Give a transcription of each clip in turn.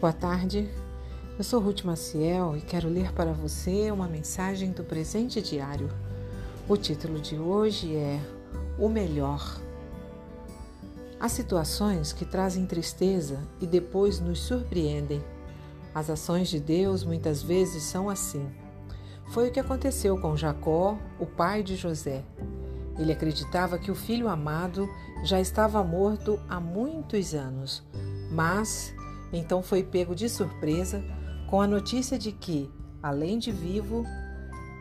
Boa tarde, eu sou Ruth Maciel e quero ler para você uma mensagem do presente diário. O título de hoje é O Melhor. Há situações que trazem tristeza e depois nos surpreendem. As ações de Deus muitas vezes são assim. Foi o que aconteceu com Jacó, o pai de José. Ele acreditava que o filho amado já estava morto há muitos anos, mas então foi pego de surpresa com a notícia de que, além de vivo,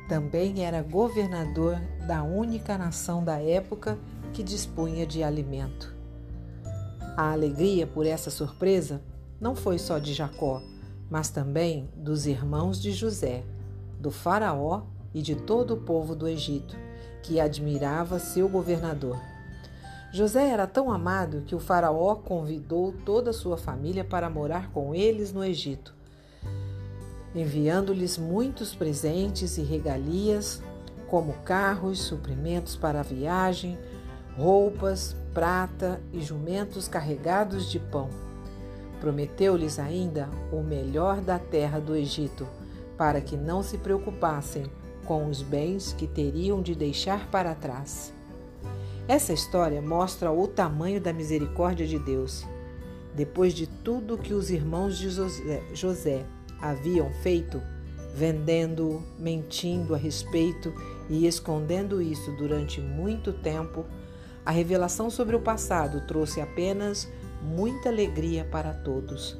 também era governador da única nação da época que dispunha de alimento. A alegria por essa surpresa não foi só de Jacó, mas também dos irmãos de José, do Faraó e de todo o povo do Egito, que admirava seu governador. José era tão amado que o Faraó convidou toda a sua família para morar com eles no Egito, enviando-lhes muitos presentes e regalias, como carros, suprimentos para a viagem, roupas, prata e jumentos carregados de pão. Prometeu-lhes ainda o melhor da terra do Egito, para que não se preocupassem com os bens que teriam de deixar para trás. Essa história mostra o tamanho da misericórdia de Deus. Depois de tudo que os irmãos de José, haviam feito, vendendo, mentindo a respeito e escondendo isso durante muito tempo, a revelação sobre o passado trouxe apenas muita alegria para todos.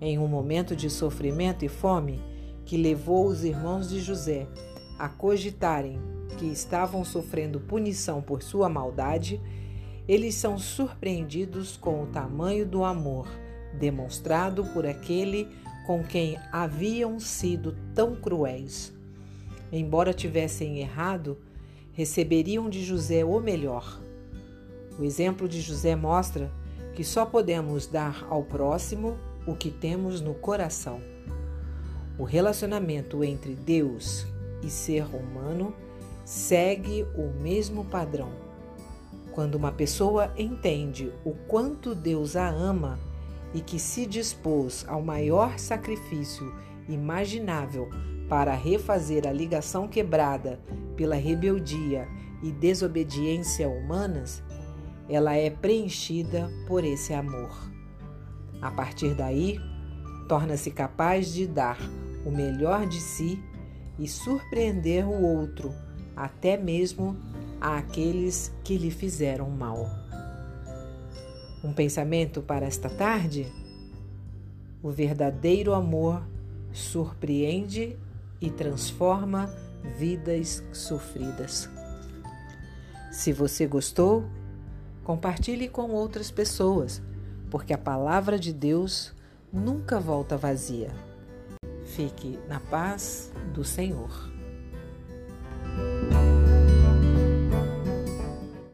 Em um momento de sofrimento e fome que levou os irmãos de José a cogitarem que estavam sofrendo punição por sua maldade, eles são surpreendidos com o tamanho do amor demonstrado por aquele com quem haviam sido tão cruéis. Embora tivessem errado, receberiam de José o melhor. O exemplo de José mostra que só podemos dar ao próximo o que temos no coração. O relacionamento entre Deus e ser humano segue o mesmo padrão. Quando uma pessoa entende o quanto Deus a ama e que se dispôs ao maior sacrifício imaginável para refazer a ligação quebrada pela rebeldia e desobediência humanas, ela é preenchida por esse amor. A partir daí, torna-se capaz de dar o melhor de si e surpreender o outro até mesmo àqueles que lhe fizeram mal. Um pensamento para esta tarde? O verdadeiro amor surpreende e transforma vidas sofridas. Se você gostou, compartilhe com outras pessoas, porque a palavra de Deus nunca volta vazia. Fique na paz do Senhor.